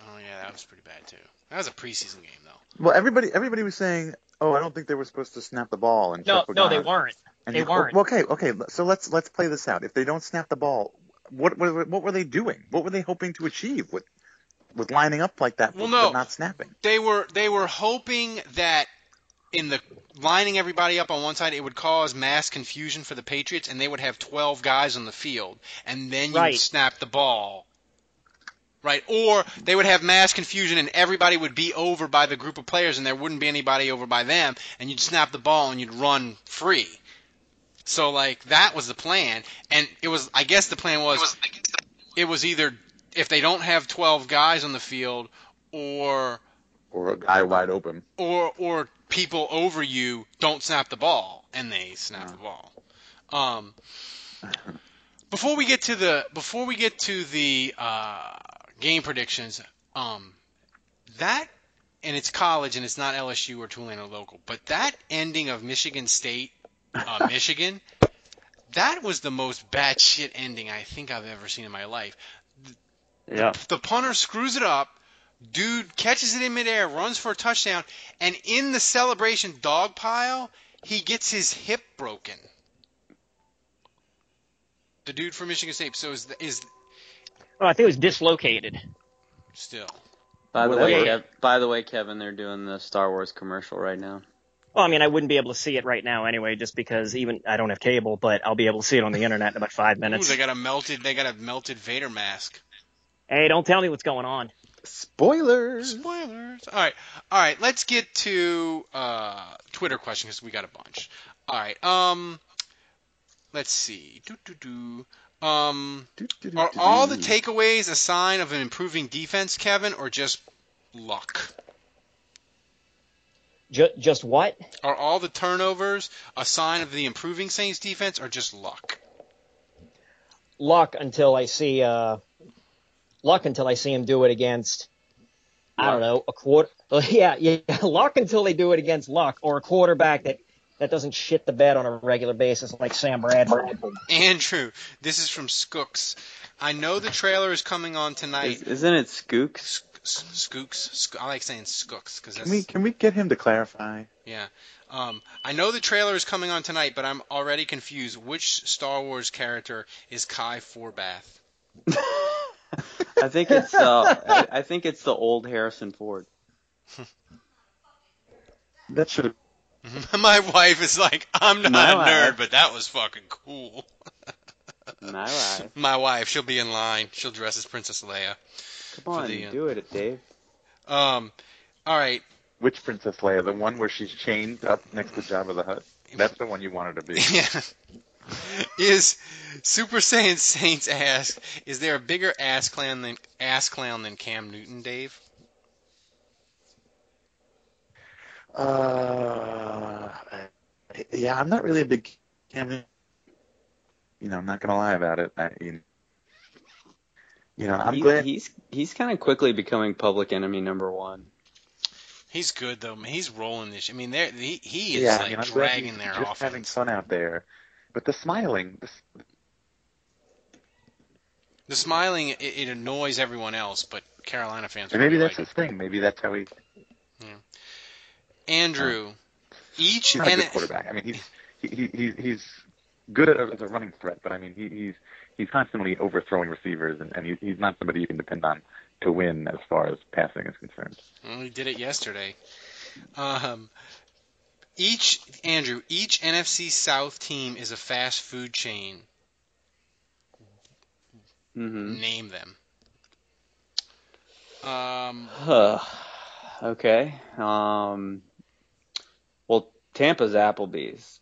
Oh yeah, that was pretty bad too. That was a preseason game though. Well, everybody everybody was saying, "Oh, I don't think they were supposed to snap the ball." And No, Chuck no, they weren't. And They you- weren't. well, okay, okay. So let's let's play this out. If they don't snap the ball, what what, what were they doing? What were they hoping to achieve with with lining up like that, Well, with, no. but not snapping? They were they were hoping that in the lining everybody up on one side, it would cause mass confusion for the Patriots, and they would have 12 guys on the field, and then you Right. would snap the ball. Right, or they would have mass confusion and everybody would be over by the group of players and there wouldn't be anybody over by them and you'd snap the ball and you'd run free. So like that was the plan and it was I guess the plan was it was either if they don't have 12 guys on the field or Or a guy wide open. or or people over you don't snap the ball and they snap the ball. Um, before we get to the before we get to the uh, game predictions, um, that and it's college and it's not LSU or Tulane or local, but that ending of Michigan State, uh, Michigan, that was the most batshit ending I think I've ever seen in my life. Yeah. The punter screws it up. Dude catches it in midair, runs for a touchdown, and in the celebration dog pile, he gets his hip broken. The dude from Michigan State. So is is Oh, I think it was dislocated. still. By the Well, way, yeah. Kev, by the way, Kevin, they're doing the Star Wars commercial right now. Well, I mean, I wouldn't be able to see it right now anyway, just because even I don't have cable, but I'll be able to see it on the internet in about five Ooh, minutes. they got a melted. They got a melted Vader mask. Hey, don't tell me what's going on. Spoilers. Spoilers. All right, all right. Let's get to uh, Twitter questions because we got a bunch. All right. Um, let's see. Do do do. Um, are all the takeaways a sign of an improving defense, Kevin, or just luck? Just, just what? Are all the turnovers a sign of the improving Saints defense, or just luck? Luck until I see uh, luck until I see him do it against. I don't know a quarter. Yeah, yeah, luck until they do it against luck or a quarterback that that doesn't shit the bed on a regular basis like Sam Bradford. Andrew, this is from Skooks. I know the trailer is coming on tonight. Is, isn't it Skooks? Skooks. Sk- I like saying Skooks because that's Can we can we get him to clarify? yeah. Um, I know the trailer is coming on tonight, but I'm already confused. Which Star Wars character is Kai Forbath? I think it's uh, I, I think it's the old Harrison Ford. That should. My wife is like, I'm not My a nerd, wife. but that was fucking cool. My wife. My wife, she'll be in line. She'll dress as Princess Leia. Come on, the, uh, do it, Dave. Um, all right. Which Princess Leia? The one where she's chained up next to Jabba the Hutt? That's the one you want her to be. Yeah. Is Super Saiyan Saints ask, is there a bigger ass clown than ass clown than Cam Newton, Dave? Uh, yeah, I'm not really a big Cam. You know, I'm not gonna lie about it. I, you, you know, I'm He- glad. he's he's kind of quickly becoming public enemy number one. He's good though. man. He's rolling this. I mean, there he, he is yeah, like I mean, dragging he's their just offense. having fun out there. But the smiling, the, The smiling it, it annoys everyone else, but Carolina fans. and maybe that's like his thing. Maybe that's how he. it. Andrew. Each He's not a good quarterback. I mean, he's he, he, he's he's good at as a running threat, but I mean, he, he's he's constantly overthrowing receivers, and, and he's he's not somebody you can depend on to win as far as passing is concerned. Well, he did it yesterday. Um, each Andrew, each NFC South team is a fast food chain. Mm-hmm. Name them. Um, okay. Um. Well, Tampa's Applebee's.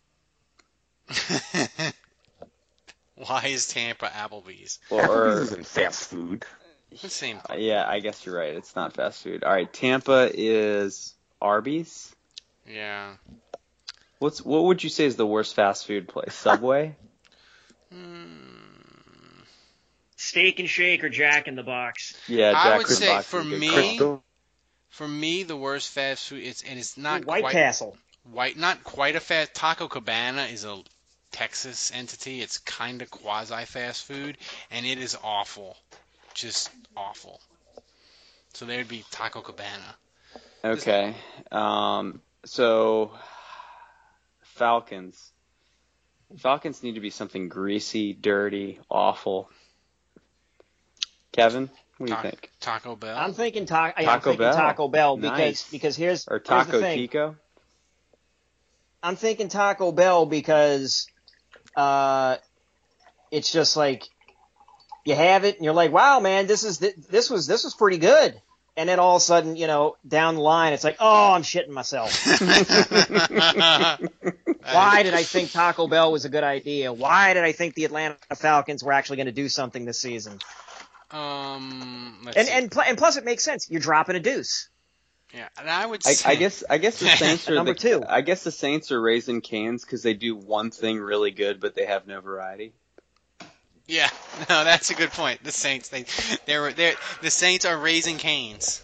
why is Tampa Applebee's? Well, or, Applebee's isn't fast food. The same. Uh, yeah, I guess you're right. It's not fast food. All right, Tampa is Arby's. Yeah. What's what would you say is the worst fast food place? Subway. Steak and Shake or Jack in the Box. Yeah, Jack I would in the say Box for is a good me, call. for me, the worst fast food. It's and it's not White quite, Castle. white, not quite a fast. Taco Cabana is a Texas entity. It's kind of quasi fast food, and it is awful, just awful. So there'd be Taco Cabana. Okay. Um, so Falcons. Falcons need to be something greasy, dirty, awful. Kevin, what do you Ta- think? Taco Bell. I'm thinking, ta- I'm Taco thinking Bell. Taco Bell because Nice. because here's Or here's the Taco thing. Tico? I'm thinking Taco Bell because uh, it's just like you have it and you're like, wow, man, this is this was this was pretty good. And then all of a sudden, you know, down the line, it's like, oh, I'm shitting myself. Why did I think Taco Bell was a good idea? Why did I think the Atlanta Falcons were actually going to do something this season? Um, And see. and pl- and plus, it makes sense. You're dropping a deuce. yeah, and I would I, I guess I guess the Saints are Number the, two. I guess the Saints are raising cans because they do one thing really good, but they have no variety. Yeah, no, that's a good point. The Saints, they, they're, they're, the Saints are raising canes.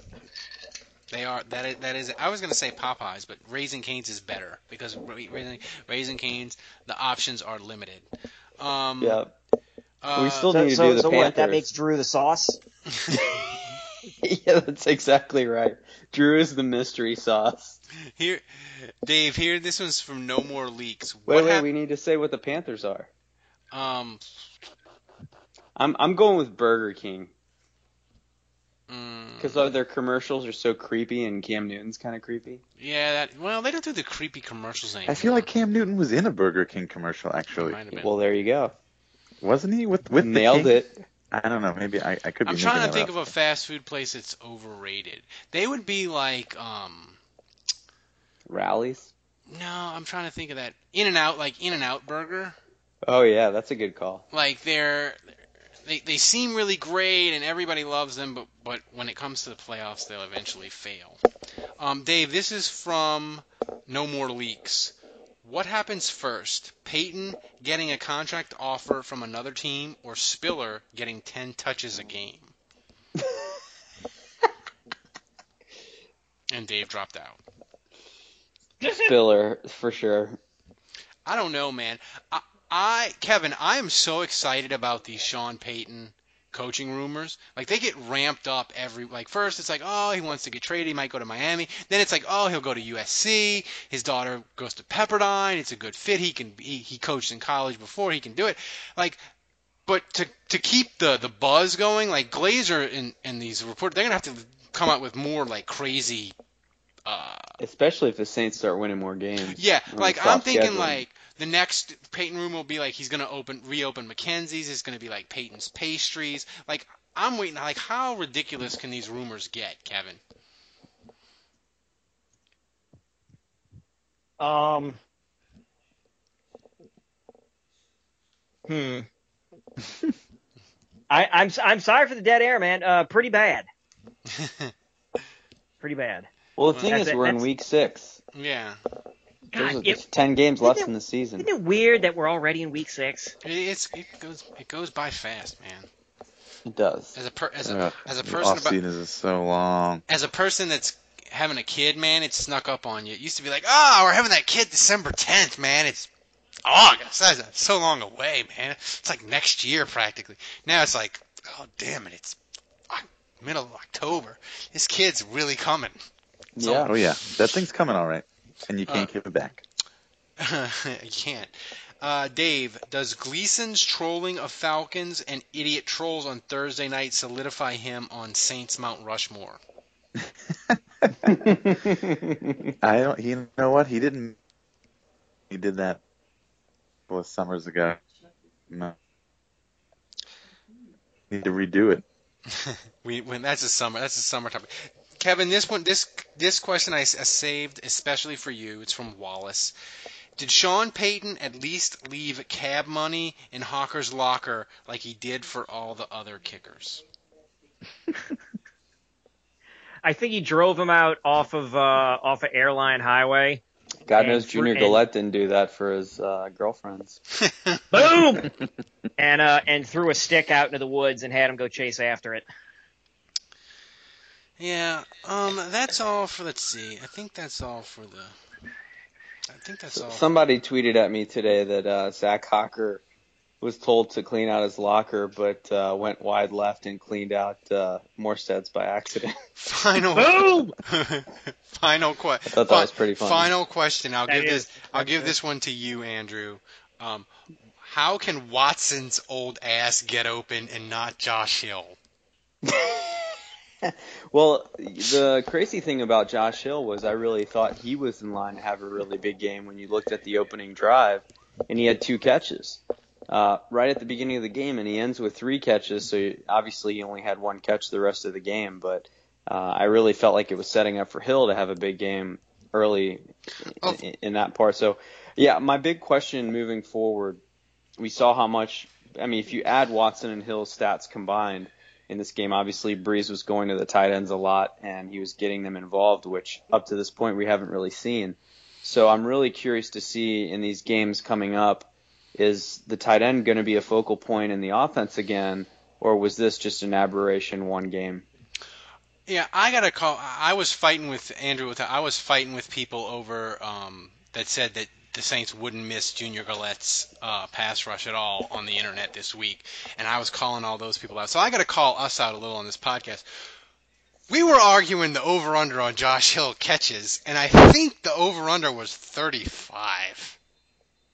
They are that is, that is. I was gonna say Popeyes, but raising canes is better because ra- raising raising canes, the options are limited. Um, Yeah. uh, we still So, need to so, do the so Panthers. what? That makes Drew the sauce. yeah, that's exactly right. Drew is the mystery sauce. Here, Dave. Here, this one's from No More Leaks. Wait, What wait, hap- we need to say what the Panthers are. um, I'm I'm going with Burger King mm, because their commercials are so creepy and Cam Newton's kind of creepy. yeah, that. Well, they don't do the creepy commercials anymore. I feel like Cam Newton was in a Burger King commercial actually. Might have been. Well, there you go. Wasn't he with with Nailed the it. I don't know. Maybe I, I could be. I'm trying to think that of a fast food place that's overrated. They would be like, um, Rallies. no, I'm trying to think of that. In and Out, like In and Out Burger. Oh yeah, that's a good call. Like they're, they they seem really great and everybody loves them, but but when it comes to the playoffs, they'll eventually fail. Um, Dave, this is from No More Leaks. What happens first? Payton getting a contract offer from another team, or Spiller getting 10 touches a game? and Dave dropped out. Spiller for sure. I don't know, man. I, I Kevin, I am so excited about these Sean Payton coaching rumors. Like they get ramped up every like first it's like, oh, he wants to get traded, he might go to Miami. Then it's like, oh, he'll go to USC. His daughter goes to Pepperdine. It's a good fit. He can he, he coached in college before. He can do it. Like but to to keep the the buzz going, like Glazer and and these reporters, they're gonna have to come out with more like crazy uh, Especially if the Saints start winning more games. yeah, like I'm thinking scheduling. like the next Payton room will be like he's gonna open reopen Mackenzie's. It's gonna be like Payton's pastries. Like I'm waiting. Like how ridiculous can these rumors get, Kevin? Um. Hmm. I, I'm I'm sorry for the dead air, man. Uh, pretty bad. Pretty bad. Well, the thing That's is, it. we're in week six. Yeah, There's God, it- ten games left isn't in the season. Isn't it weird that we're already in week six? it, it's it goes it goes by fast, man. It does. As a per, as a Ugh, as a person off about, season is so long. as a person that's having a kid, man, it snuck up on you. It used to be like, oh, we're having that kid December 10th, man. It's August. That's so long away, man. It's like next year practically. Now it's like, oh, damn it, it's middle of October. This kid's really coming. Yeah. Oh yeah, that thing's coming all right, and you can't Uh, give it back. you can't. Uh, Dave, does Gleason's trolling of Falcons and idiot trolls on Thursday night solidify him on Saints Mount Rushmore? I don't. You know what? He didn't. He did that. Was summers ago. No. Need to redo it. we when that's a summer that's a summer topic. Kevin, this one this this question I saved especially for you. It's from Wallace. Did Sean Payton at least leave cab money in Hocker's locker like he did for all the other kickers? I think he drove him out off of uh, off of Airline Highway. God And knows Junior and- Galette didn't do that for his uh, girlfriends. Boom! and uh, and threw a stick out into the woods and had him go chase after it. Yeah, um, that's all for. Let's see. I think that's all for the I think that's all. Somebody tweeted at me today that uh, Zach Hocker was told to clean out his locker, but uh, went wide left and cleaned out uh, Morstead's by accident. Final. Boom. final question. I thought that was pretty funny. Final question. I'll That give is- this. I'll that's give good. this one to you, Andrew. Um, how can Watson's old ass get open and not Josh Hill? Well, the crazy thing about Josh Hill was I really thought he was in line to have a really big game when you looked at the opening drive, and he had two catches uh, right at the beginning of the game, and he ends with three catches. So obviously he only had one catch the rest of the game, but uh, I really felt like it was setting up for Hill to have a big game early Oh. in, in that part. So yeah, my big question moving forward, we saw how much. I mean, if you add Watson and Hill's stats combined in this game. Obviously, Brees was going to the tight ends a lot, and he was getting them involved, which up to this point we haven't really seen. So I'm really curious to see in these games coming up, is the tight end going to be a focal point in the offense again, or was this just an aberration one game? Yeah, I got a call. I was fighting with Andrew. With I was fighting with people over um, that said that the Saints wouldn't miss Junior Galette's uh, pass rush at all on the internet this week, and I was calling all those people out. So I gotta call us out a little on this podcast. We were arguing the over under on Josh Hill catches, and I think the over under was 35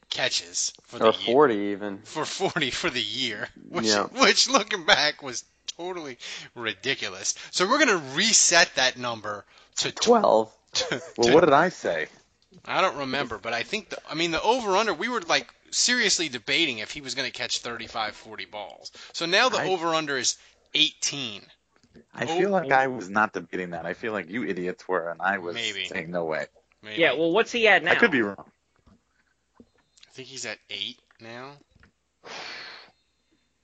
catches for the Or year 40 even. for 40 for the year, which, Yeah. which looking back was totally ridiculous. So we're going to reset that number to 12. Well, what did I say? I don't remember, but I think the, I mean the over under we were like seriously debating if he was going to catch 35 40 balls. So now the I- over under is 18. I Oh, feel like I oh. was not debating that. I feel like you idiots were, and I was Maybe. saying no way. Maybe. Yeah, well, what's he at now? I could be wrong. I think he's at 8 now.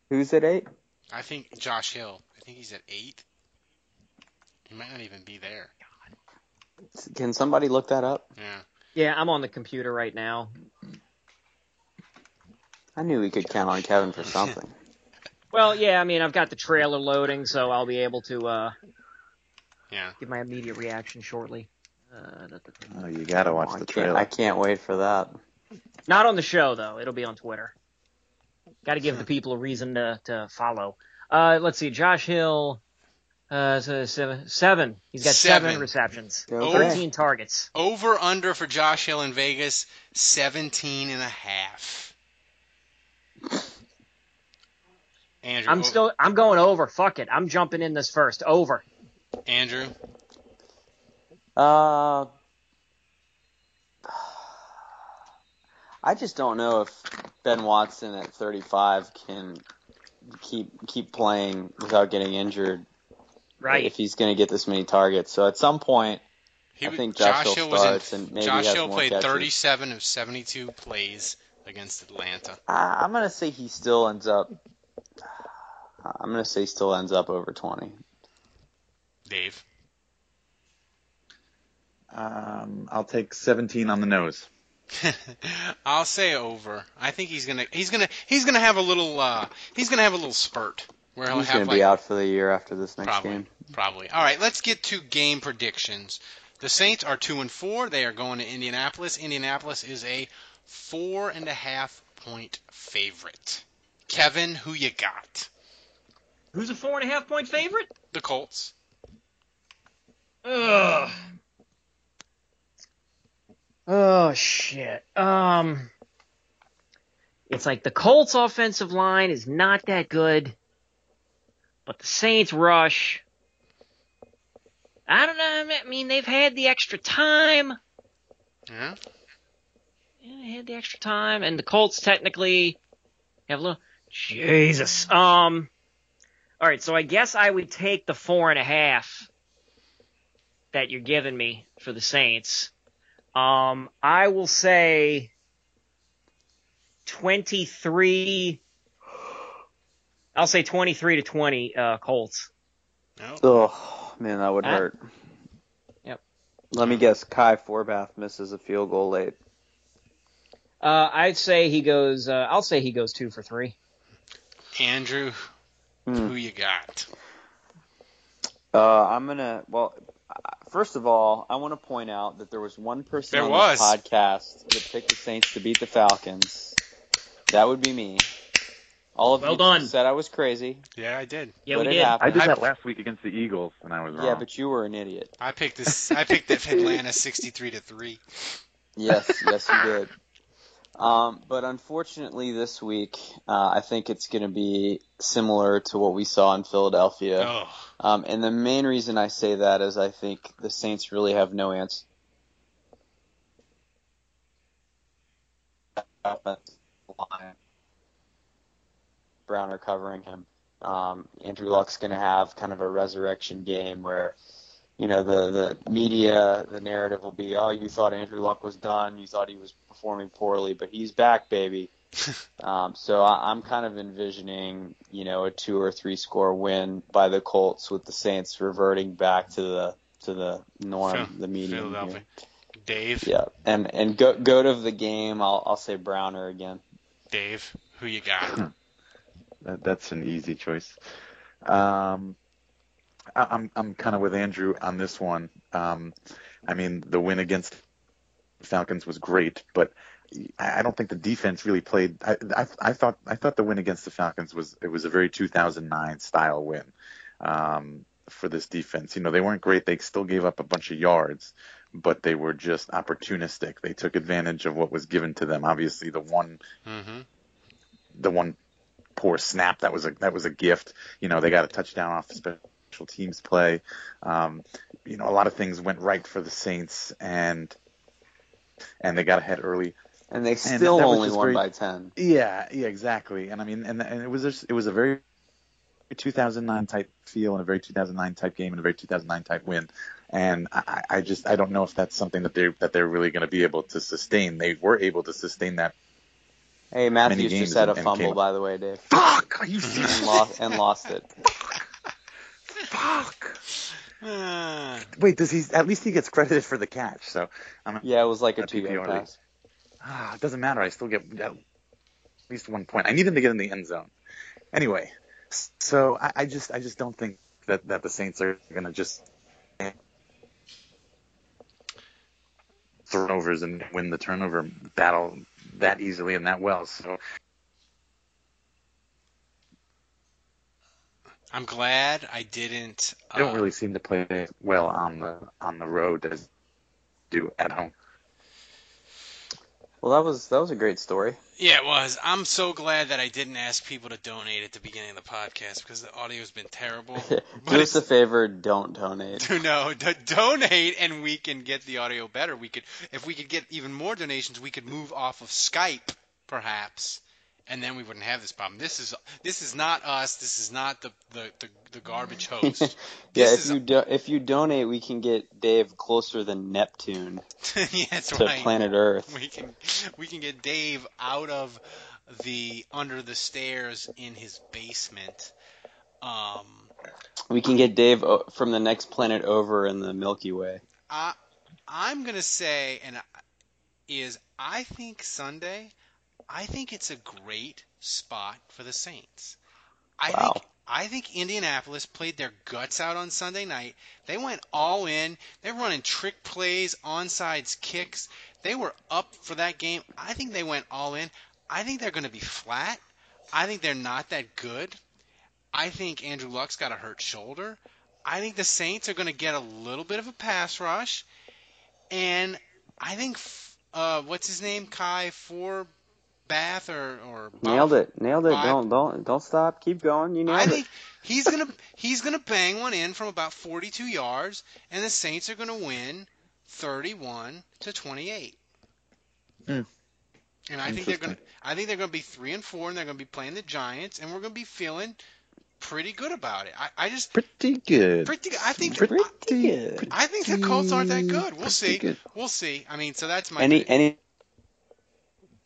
Who's at eight? I think Josh Hill. I think he's at 8. He might not even be there. Can somebody look that up? Yeah. Yeah, I'm on the computer right now. I knew we could count on Kevin for something. Well, yeah, I mean, I've got the trailer loading, so I'll be able to uh, Yeah. give my immediate reaction shortly. Uh, Oh, you gotta watch I the can't, trailer. I can't wait for that. Not on the show though; it'll be on Twitter. Got to give the people a reason to to follow. Uh, let's see, Josh Hill, uh, so seven, seven. He's got seven, Seven. receptions, Okay. thirteen targets. Over under for Josh Hill in Vegas, 17 and a half. Andrew, I'm o- still, I'm going over. Fuck it, I'm jumping in this first. Over. Andrew, Uh, I just don't know if Ben Watson at 35 can keep keep playing without getting injured. Right. If he's going to get this many targets, so at some point, he, I think Josh, Hill Hill was starts in. and maybe Josh has Hill more played catches. 37 of 72 plays against Atlanta. I- I'm going to say he still ends up. I'm going to say he still ends up over 20. Dave, Um, I'll take 17 on the nose. I'll say over. I think he's gonna he's gonna he's gonna have a little uh he's gonna have a little spurt where he'll He's going to like be out for the year after this next Probably. game. Probably. All right, let's get to game predictions. The Saints are two and four. They are going to Indianapolis. Indianapolis is a four and a half point favorite. Kevin, who you got? Who's a four and a half point favorite? The Colts. Ugh. Oh shit. Um It's like the Colts offensive line is not that good, but the Saints rush I don't know, I mean they've had the extra time. Yeah. Yeah, they had the extra time and the Colts technically have a little Jesus. Um all right, so I guess I would take the four and a half that you're giving me for the Saints. Um, I will say 23. I'll say 23 to 20, uh, Colts. Oh man, that would Ah. hurt. Yep. Let me guess. Kai Forbath misses a field goal late. Uh, I'd say he goes, uh, I'll say he goes two for three. Andrew, Hmm. who you got? Uh, I'm gonna. Well, First of all, I want to point out that there was one person There on was. this podcast that picked the Saints to beat the Falcons. That would be me. All of Well you done. said I was crazy. Yeah, I did. Yeah, but we did. happened. I did that last week against the Eagles, and I was wrong. Yeah, but you were an idiot. I picked this. I picked the Atlanta 63 to three. Yes, yes, you did. Um, but unfortunately, this week, uh, I think it's going to be similar to what we saw in Philadelphia. Oh, Um, and the main reason I say that is I think the Saints really have no answer. Browner covering him. Um, Andrew Luck's going to have kind of a resurrection game where, you know, the, the media, the narrative will be, oh, you thought Andrew Luck was done. You thought he was performing poorly, but he's back, baby. um, so I, I'm kind of envisioning, you know, a two or three score win by the Colts with the Saints reverting back to the to the norm, Phil- the median. Philadelphia. here. Dave. Yeah, and and go goat of the game. I'll I'll say Browner again. Dave, who you got? That, that's an easy choice. Um, I, I'm I'm kind of with Andrew on this one. Um, I mean, the win against the Falcons was great, but I I don't think the defense really played. I, I, I thought I thought the win against the Falcons was it was a very 2009 style win um, for this defense. You know, they weren't great. They still gave up a bunch of yards, but they were just opportunistic. They took advantage of what was given to them. Obviously, the one Mm-hmm. the one poor snap that was a that was a gift. You know, they got a touchdown off special teams play. Um, you know, a lot of things went right for the Saints, and and they got ahead early. And they still was only won very- by ten. Yeah, yeah, exactly. And I mean, and and it was just, it was a very 2009 type feel and a very 2009 type game and a very 2009 type win. And I, I just I don't know if that's something that they that they're really going to be able to sustain. They were able to sustain that. Hey, Matthews games just had a and- and fumble, by the way, Dave, Fuck! Are you serious? and lost and lost it. Fuck! Wait, does he? At least he gets credited for the catch. So I'm Yeah, it was like a At two yard PPR league. pass. Ah, it doesn't matter. I still get at least one point. I need him to get in the end zone. Anyway, so I, I just I just don't think that, that the Saints are going to just turnovers and win the turnover battle that easily and that well. So I'm glad I didn't. they don't uh, really seem to play well on the on the road as do at home. Well, that was that was a great story. Yeah, it was. I'm so glad that I didn't ask people to donate at the beginning of the podcast because the audio's been terrible. Do us a favor, don't donate. no, to donate and we can get the audio better. We could, if we could get even more donations, we could move off of Skype, perhaps, and then we wouldn't have this problem. This is this is not us. This is not the the, the, the garbage host. yeah, This if you do, if you donate, we can get Dave closer than Neptune yeah, to right. planet Earth. We can we can get Dave out of the under the stairs in his basement. Um, We can get Dave o- from the next planet over in the Milky Way. I I'm gonna say, and I- is I think Sunday, I think it's a great spot for the Saints. I Wow. think I think Indianapolis played their guts out on Sunday night. They went all in. They're running trick plays, onside kicks. They were up for that game. I think they went all in. I think they're going to be flat. I think they're not that good. I think Andrew Luck's got a hurt shoulder. I think the Saints are going to get a little bit of a pass rush, and I think uh, what's his name, Kai for Bath or or Nailed it, nailed it. Five. Don't don't don't stop. Keep going. You nailed I it. think he's gonna he's gonna bang one in from about 42 yards, and the Saints are gonna win 31 to 28. Hmm. And I think they're gonna I think they're gonna be three and four, and they're gonna be playing the Giants, and we're gonna be feeling pretty good about it. I, I just Pretty good. pretty good. I think Pretty good. I think the Colts aren't that good. We'll see. good. We'll see. I mean, so that's my Any pick. any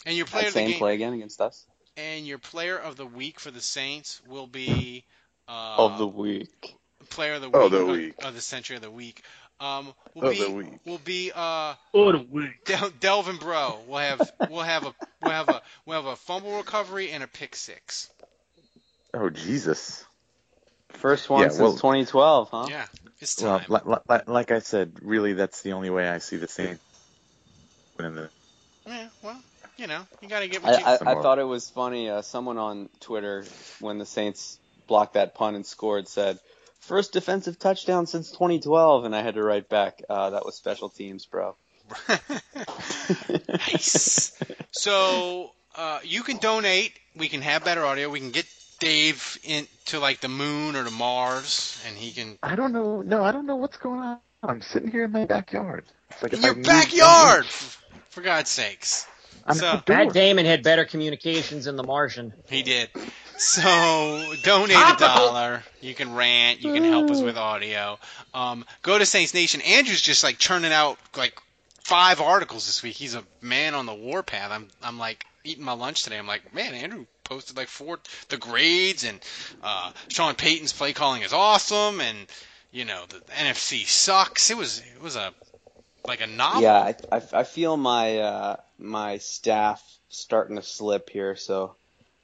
and your player that of the same game play again against us and your player of the week for the Saints will be uh, of the week. player of the week, Of the of- week. of the century of the week. Um, will Of be the week. will be uh Or the week. Del- Delvin Breaux. We'll have we'll have a we'll have a we'll have a fumble recovery and a pick six. Oh Jesus. First one Yeah, since well- 2012, huh? Yeah. It's time. Well, like, like, like I said, really, that's the only way I see the Saints winning the. Yeah, well, you know, you got to get I, you. I, I thought it was funny. Uh, someone on Twitter, when the Saints blocked that punt and scored, said, first defensive touchdown since 2012. And I had to write back, uh, that was special teams, bro. nice. So uh, you can donate. We can have better audio. We can get Dave into like the moon or to Mars, and he can. I don't know. No, I don't know what's going on. I'm sitting here in my backyard. It's like In if your I moved backyard, for God's sakes. I'm so outdoors. Matt Damon had better communications than The Martian. he did. So donate a dollar. You can rant. You can help us with audio. Um, go to Saints Nation. Andrew's just like churning out like five articles this week. He's a man on the warpath. I'm I'm like eating my lunch today. I'm like, man, Andrew posted like four the grades and uh, Sean Payton's play calling is awesome and you know the NFC sucks. It was it was a like a novel. Yeah, I, I, I feel my uh, my staff starting to slip here, so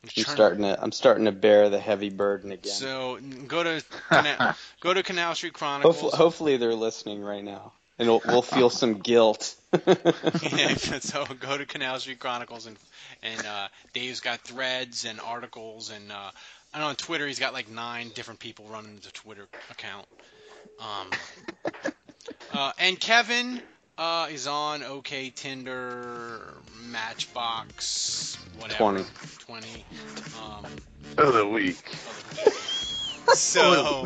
I'm trying- starting to I'm starting to bear the heavy burden again. So go to Canal, go to Canal Street Chronicles. Hopefully, hopefully they're listening right now, and we'll, we'll feel some guilt. yeah, so go to Canal Street Chronicles and and uh, Dave's got threads and articles and uh, and on Twitter he's got like nine different people running the Twitter account. Um, uh, and Kevin uh, is on OK Tinder, Matchbox, whatever. 20. Twenty. Um, of the week. so.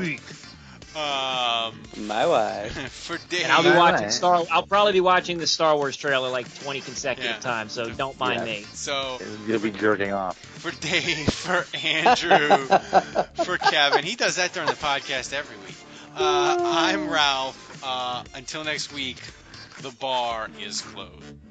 Um, My wife. for Dave. And I'll be Right. watching Star. I'll probably be watching the Star Wars trailer like 20 consecutive Yeah. times, so don't mind Yeah. me. So You'll be jerking off. for Dave, for Andrew, for Kevin. He does that during the podcast every week. Uh, I'm Ralph. Uh, until next week, the bar is closed.